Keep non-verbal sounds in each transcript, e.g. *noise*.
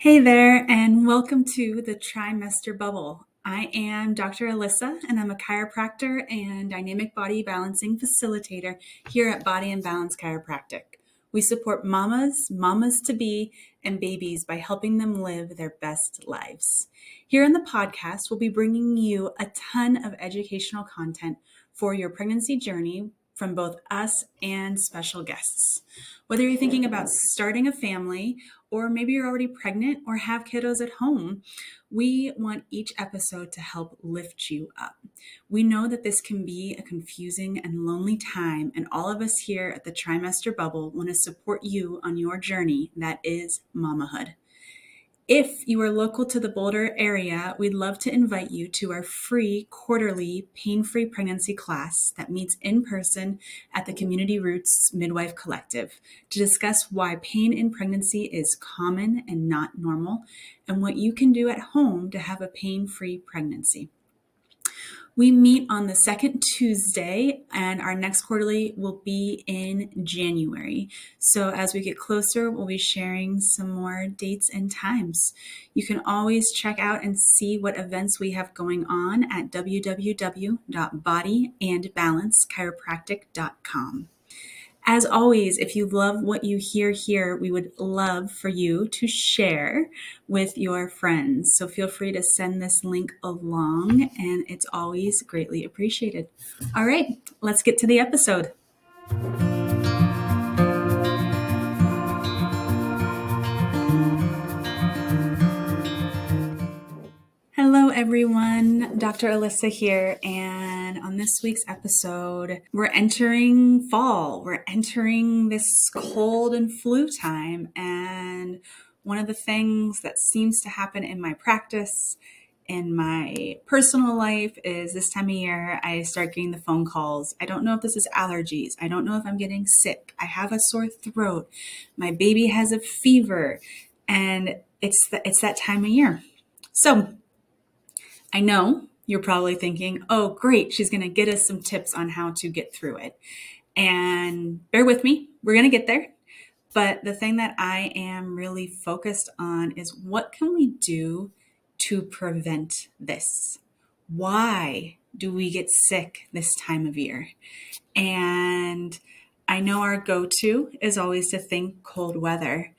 Hey there, and welcome to the trimester bubble. I am Dr. Elyssa, and I'm a chiropractor and dynamic body balancing facilitator here at Body and Balance Chiropractic. We support mamas, mamas to be, and babies by helping them live their best lives. Here in the podcast, we'll be bringing you a ton of educational content for your pregnancy journey from both us and special guests. Whether you're thinking about starting a family or maybe you're already pregnant or have kiddos at home, we want each episode to help lift you up. We know that this can be a confusing and lonely time, and all of us here at the Trimester Bubble want to support you on your journey that is mamahood. If you are local to the Boulder area, we'd love to invite you to our free quarterly pain free pregnancy class that meets in person at the Community Roots Midwife Collective to discuss why pain in pregnancy is common and not normal, and what you can do at home to have a pain free pregnancy. We meet on the second Tuesday, and our next quarterly will be in January. So, as we get closer, we'll be sharing some more dates and times. You can always check out and see what events we have going on at www.bodyandbalancechiropractic.com. As always, if you love what you hear here, we would love for you to share with your friends. So feel free to send this link along, and it's always greatly appreciated. All right, let's get to the episode. Everyone. Dr. Elyssa here, and on this week's episode, we're entering fall. We're entering this cold and flu time, and one of the things that seems to happen in my practice, in my personal life, is this time of year I start getting the phone calls. I don't know if this is allergies. I don't know if I'm getting sick. I have a sore throat. My baby has a fever, and it's the, it's that time of year. So I know you're probably thinking, oh, great, she's going to get us some tips on how to get through it. And bear with me, we're going to get there. But the thing that I am really focused on is what can we do to prevent this? Why do we get sick this time of year? And I know our go to is always to think cold weather,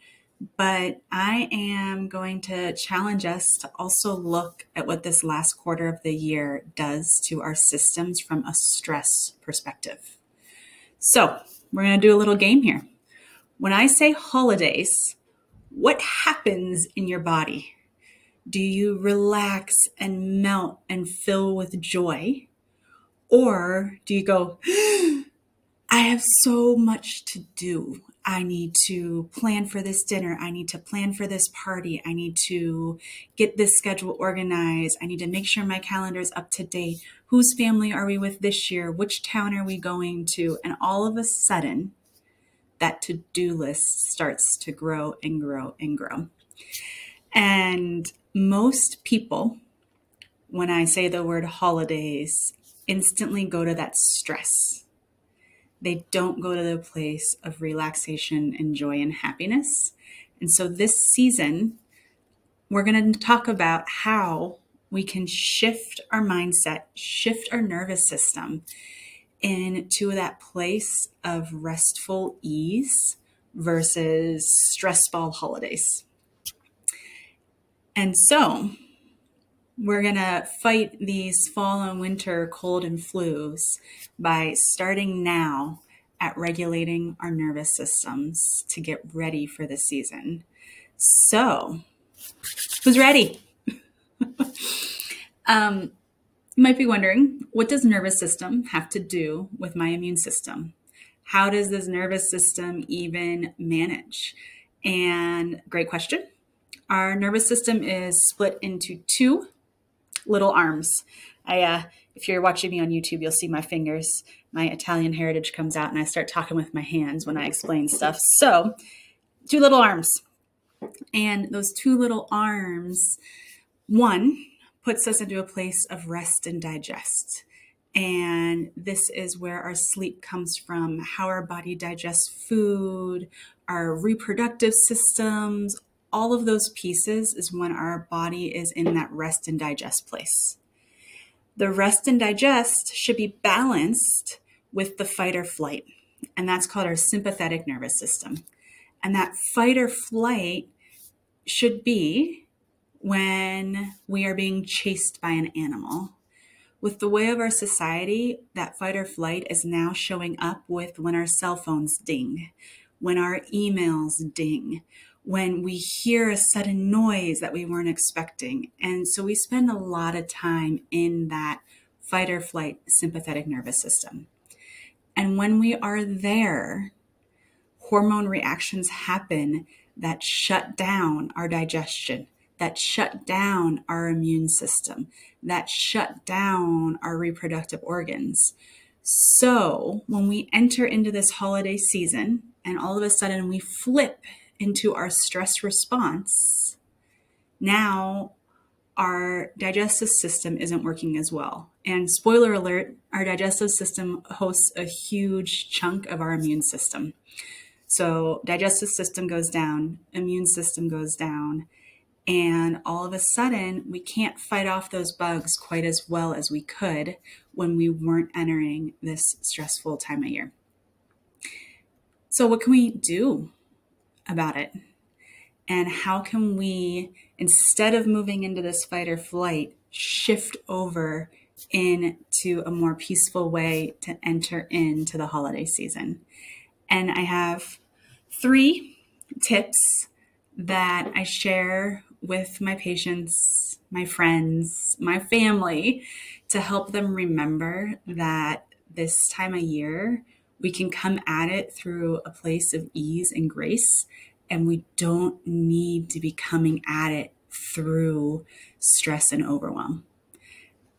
but I am going to challenge us to also look at what this last quarter of the year does to our systems from a stress perspective. So, we're going to do a little game here. When I say holidays, what happens in your body? Do you relax and melt and fill with joy? Or do you go, *gasps* I have so much to do. I need to plan for this dinner. I need to plan for this party. I need to get this schedule organized. I need to make sure my calendar is up to date. Whose family are we with this year? Which town are we going to? And all of a sudden, that to do list starts to grow and grow and grow. And most people, when I say the word holidays, instantly go to that stress they don't go to the place of relaxation and joy and happiness. And so this season, we're going to talk about how we can shift our mindset, shift our nervous system into that place of restful ease versus stress ball holidays. And so, we're going to fight these fall and winter cold and flus by starting now at regulating our nervous systems to get ready for the season. So, who's ready? *laughs* um, you might be wondering what does nervous system have to do with my immune system? How does this nervous system even manage? And great question. Our nervous system is split into two little arms. I, uh, if you're watching me on YouTube, you'll see my fingers. My Italian heritage comes out, and I start talking with my hands when I explain stuff. So, two little arms. And those two little arms, one puts us into a place of rest and digest. And this is where our sleep comes from, how our body digests food, our reproductive systems, all of those pieces is when our body is in that rest and digest place. The rest and digest should be balanced with the fight or flight, and that's called our sympathetic nervous system. And that fight or flight should be when we are being chased by an animal. With the way of our society, that fight or flight is now showing up with when our cell phones ding, when our emails ding, when we hear a sudden noise that we weren't expecting. And so we spend a lot of time in that fight or flight sympathetic nervous system. And when we are there, hormone reactions happen that shut down our digestion, that shut down our immune system, that shut down our reproductive organs. So when we enter into this holiday season and all of a sudden we flip into our stress response, now our digestive system isn't working as well. And spoiler alert, our digestive system hosts a huge chunk of our immune system. So, digestive system goes down, immune system goes down, and all of a sudden, we can't fight off those bugs quite as well as we could when we weren't entering this stressful time of year. So, what can we do about it? And how can we, instead of moving into this fight or flight, shift over into a more peaceful way to enter into the holiday season? And I have three tips that I share with my patients, my friends, my family to help them remember that this time of year we can come at it through a place of ease and grace and we don't need to be coming at it through stress and overwhelm.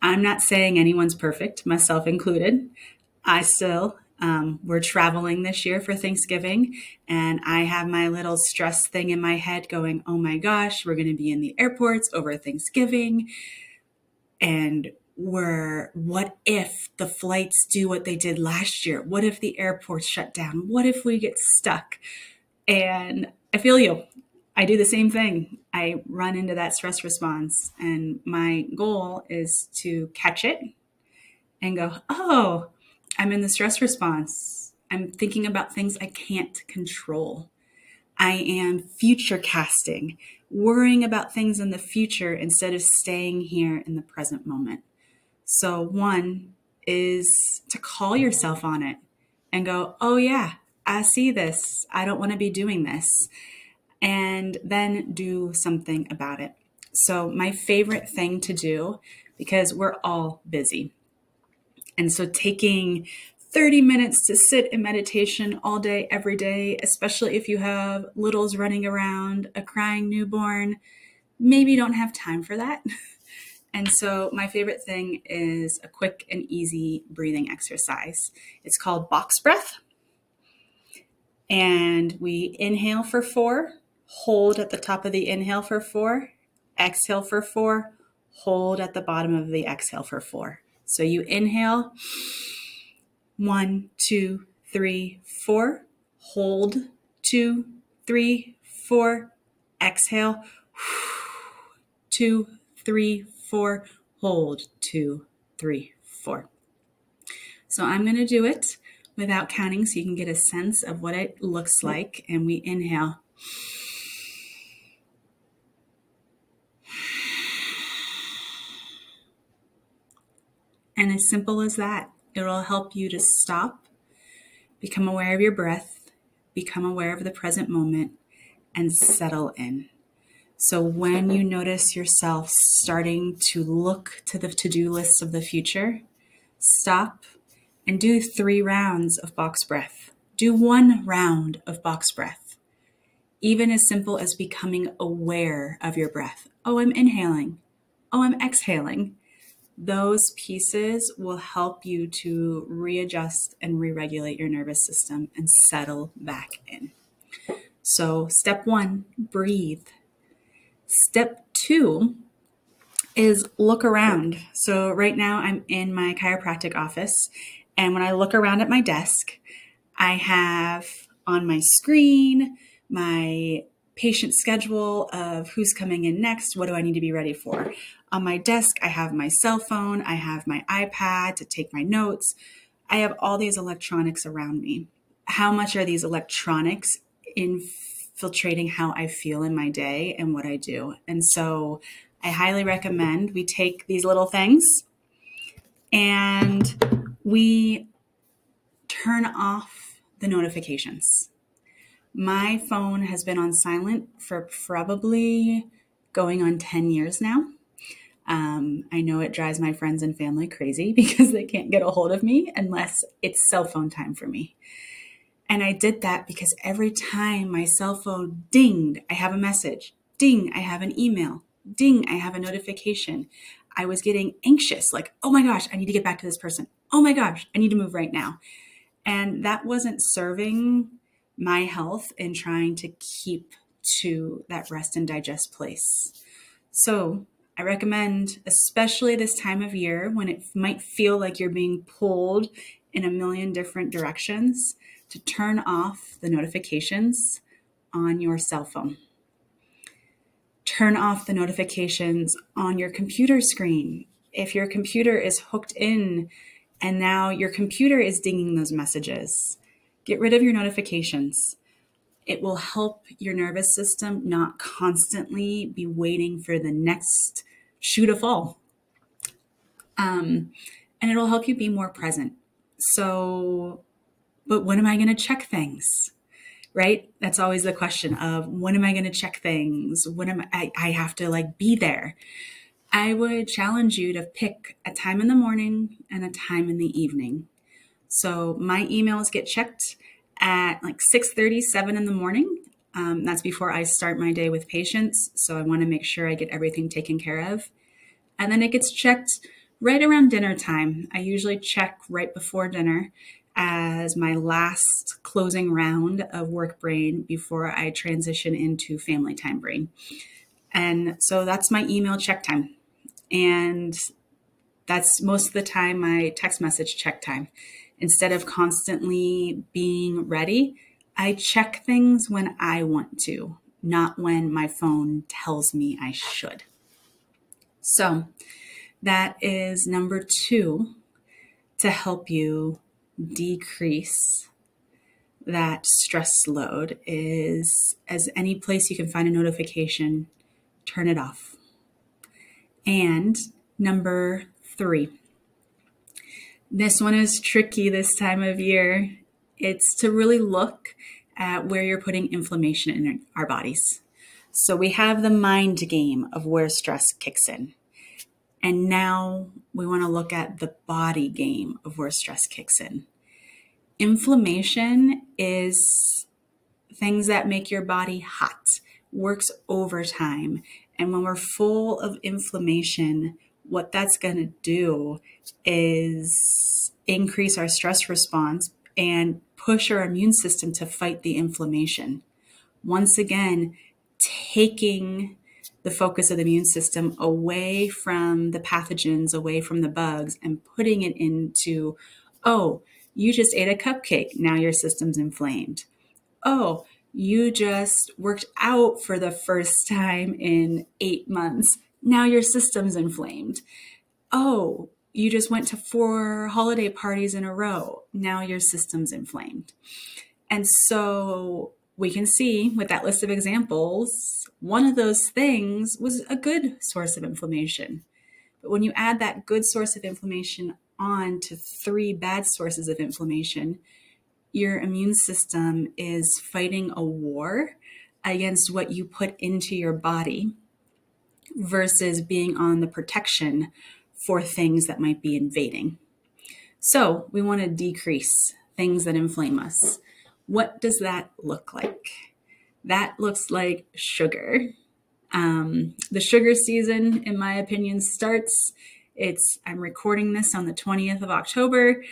I'm not saying anyone's perfect, myself included. I still, um, we're traveling this year for Thanksgiving, and I have my little stress thing in my head going, oh my gosh, we're going to be in the airports over Thanksgiving. And we're, what if the flights do what they did last year? What if the airports shut down? What if we get stuck? And I feel you. I do the same thing. I run into that stress response, and my goal is to catch it and go, oh, I'm in the stress response. I'm thinking about things I can't control. I am future casting, worrying about things in the future instead of staying here in the present moment. So, one is to call yourself on it and go, oh, yeah, I see this. I don't want to be doing this. And then do something about it. So, my favorite thing to do, because we're all busy. And so, taking 30 minutes to sit in meditation all day, every day, especially if you have littles running around, a crying newborn, maybe don't have time for that. *laughs* And so, my favorite thing is a quick and easy breathing exercise. It's called box breath. And we inhale for four, hold at the top of the inhale for four, exhale for four, hold at the bottom of the exhale for four. So you inhale one, two, three, four, hold two, three, four, exhale two, three, four, hold two, three, four. So I'm going to do it without counting so you can get a sense of what it looks like. And we inhale. And as simple as that, it'll help you to stop, become aware of your breath, become aware of the present moment, and settle in. So when you notice yourself starting to look to the to do lists of the future, stop and do three rounds of box breath. Do one round of box breath. Even as simple as becoming aware of your breath. Oh, I'm inhaling. Oh, I'm exhaling. Those pieces will help you to readjust and re regulate your nervous system and settle back in. So, step one, breathe. Step two is look around. So, right now I'm in my chiropractic office and when I look around at my desk, I have on my screen my patient schedule of who's coming in next, what do I need to be ready for. On my desk, I have my cell phone, I have my iPad to take my notes. I have all these electronics around me. How much are these electronics infiltrating how I feel in my day and what I do? And so I highly recommend we take these little things and we turn off the notifications. My phone has been on silent for probably going on 10 years now. Um, I know it drives my friends and family crazy *laughs* because they can't get a hold of me unless it's cell phone time for me. And I did that because every time my cell phone dinged, I have a message. Ding, I have an email. Ding, I have a notification. I was getting anxious, like, oh my gosh, I need to get back to this person. Oh my gosh, I need to move right now. And that wasn't serving my health in trying to keep to that rest and digest place. So I recommend, especially this time of year when it might feel like you're being pulled in a million different directions, to turn off the notifications on your cell phone turn off the notifications on your computer screen. If your computer is hooked in and now your computer is dinging those messages, get rid of your notifications. It will help your nervous system not constantly be waiting for the next shoe to fall. Um, and it'll help you be more present. So, but when am I going to check things? right? That's always the question of when am I going to check things? When am I, I have to like be there. I would challenge you to pick a time in the morning and a time in the evening. So my emails get checked at like 6:37 in the morning. Um, that's before I start my day with patients. So I want to make sure I get everything taken care of. And then it gets checked right around dinner time. I usually check right before dinner as my last closing round of work brain before I transition into family time brain. And so that's my email check time. And that's most of the time my text message check time. Instead of constantly being ready, I check things when I want to, not when my phone tells me I should. So that is number two to help you decrease that stress load is as any place you can find a notification, turn it off. And number three, this one is tricky this time of year. It's to really look at where you're putting inflammation in our bodies. So we have the mind game of where stress kicks in. And now we want to look at the body game of where stress kicks in. Inflammation is things that make your body hot, works overtime. And when we're full of inflammation, what that's going to do is increase our stress response and push our immune system to fight the inflammation. Once again, taking the focus of the immune system away from the pathogens, away from the bugs, and putting it into, oh, you just ate a cupcake. Now your system's inflamed. Oh, you just worked out for the first time in eight months. Now your system's inflamed. Oh, you just went to four holiday parties in a row. Now your system's inflamed. And so we can see with that list of examples, one of those things was a good source of inflammation. But when you add that good source of inflammation on to three bad sources of inflammation, your immune system is fighting a war against what you put into your body versus being on the protection for things that might be invading. So, we want to decrease things that inflame us. What does that look like? That looks like sugar. Um, the sugar season, in my opinion, starts. It's I'm recording this on the 20th of October,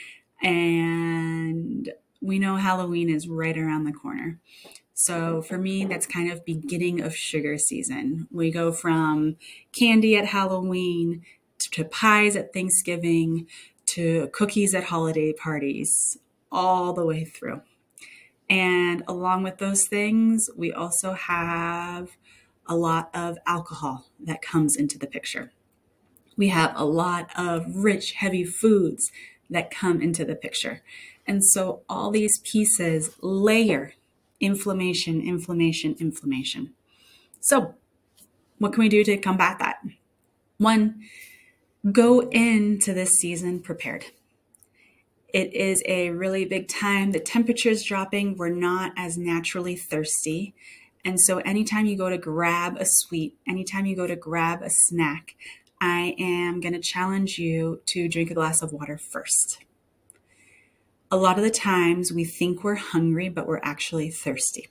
and we know Halloween is right around the corner. So for me, that's kind of beginning of sugar season. We go from candy at Halloween to pies at Thanksgiving to cookies at holiday parties, all the way through. And along with those things, we also have a lot of alcohol that comes into the picture. We have a lot of rich, heavy foods that come into the picture. And so all these pieces layer inflammation, inflammation, inflammation. So, what can we do to combat that? One, go into this season prepared. It is a really big time. The temperature is dropping. We're not as naturally thirsty. And so, anytime you go to grab a sweet, anytime you go to grab a snack, I am going to challenge you to drink a glass of water first. A lot of the times we think we're hungry, but we're actually thirsty.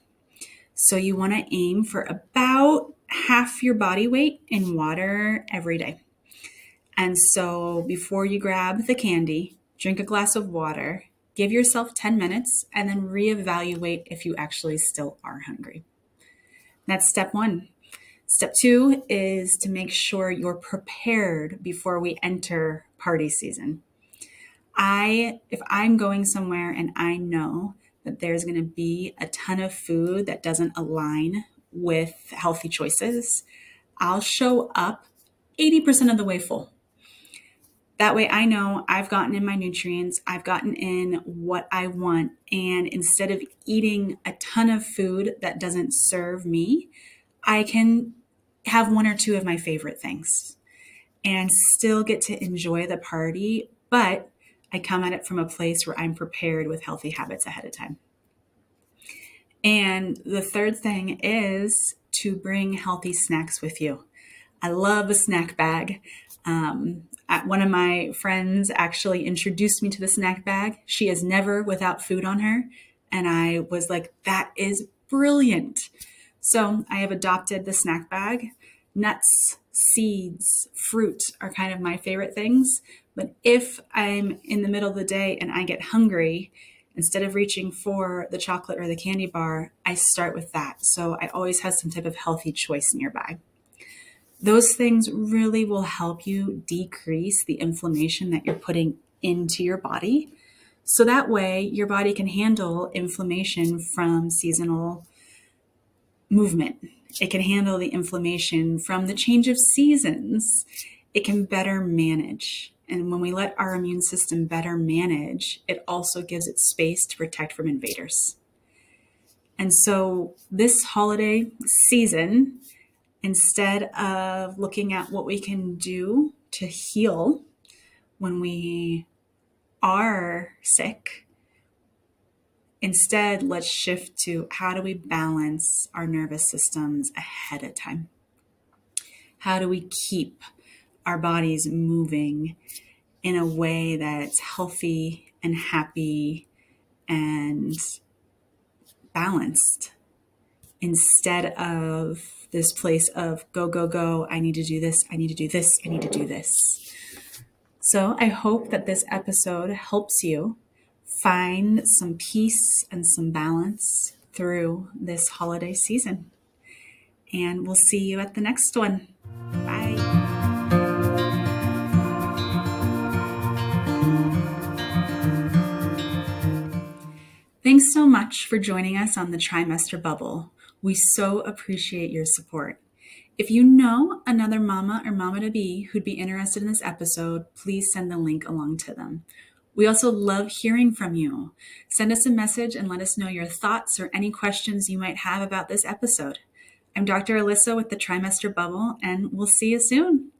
So, you want to aim for about half your body weight in water every day. And so before you grab the candy, drink a glass of water, give yourself 10 minutes, and then reevaluate if you actually still are hungry. That's step one. Step two is to make sure you're prepared before we enter party season. I, if I'm going somewhere and I know that there's going to be a ton of food that doesn't align with healthy choices, I'll show up 80% of the way full. That way, I know I've gotten in my nutrients, I've gotten in what I want. And instead of eating a ton of food that doesn't serve me, I can have one or two of my favorite things and still get to enjoy the party. But I come at it from a place where I'm prepared with healthy habits ahead of time. And the third thing is to bring healthy snacks with you. I love a snack bag. Um, one of my friends actually introduced me to the snack bag. She is never without food on her. And I was like, that is brilliant. So I have adopted the snack bag. Nuts, seeds, fruit are kind of my favorite things. But if I'm in the middle of the day and I get hungry instead of reaching for the chocolate or the candy bar, I start with that. So I always have some type of healthy choice nearby. Those things really will help you decrease the inflammation that you're putting into your body. So that way, your body can handle inflammation from seasonal movement. It can handle the inflammation from the change of seasons. It can better manage. And when we let our immune system better manage, it also gives it space to protect from invaders. And so, this holiday season, instead of looking at what we can do to heal when we are sick, instead, let's shift to how do we balance our nervous systems ahead of time? How do we keep our bodies moving in a way that's healthy and happy and balanced instead of this place of go, go, go. I need to do this. I need to do this. I need to do this. So I hope that this episode helps you find some peace and some balance through this holiday season. And we'll see you at the next one. Bye. Thanks so much for joining us on the trimester bubble. We so appreciate your support. If you know another mama or mama to be who'd be interested in this episode, please send the link along to them. We also love hearing from you. Send us a message and let us know your thoughts or any questions you might have about this episode. I'm Dr. Elyssa with the Trimester Bubble, and we'll see you soon.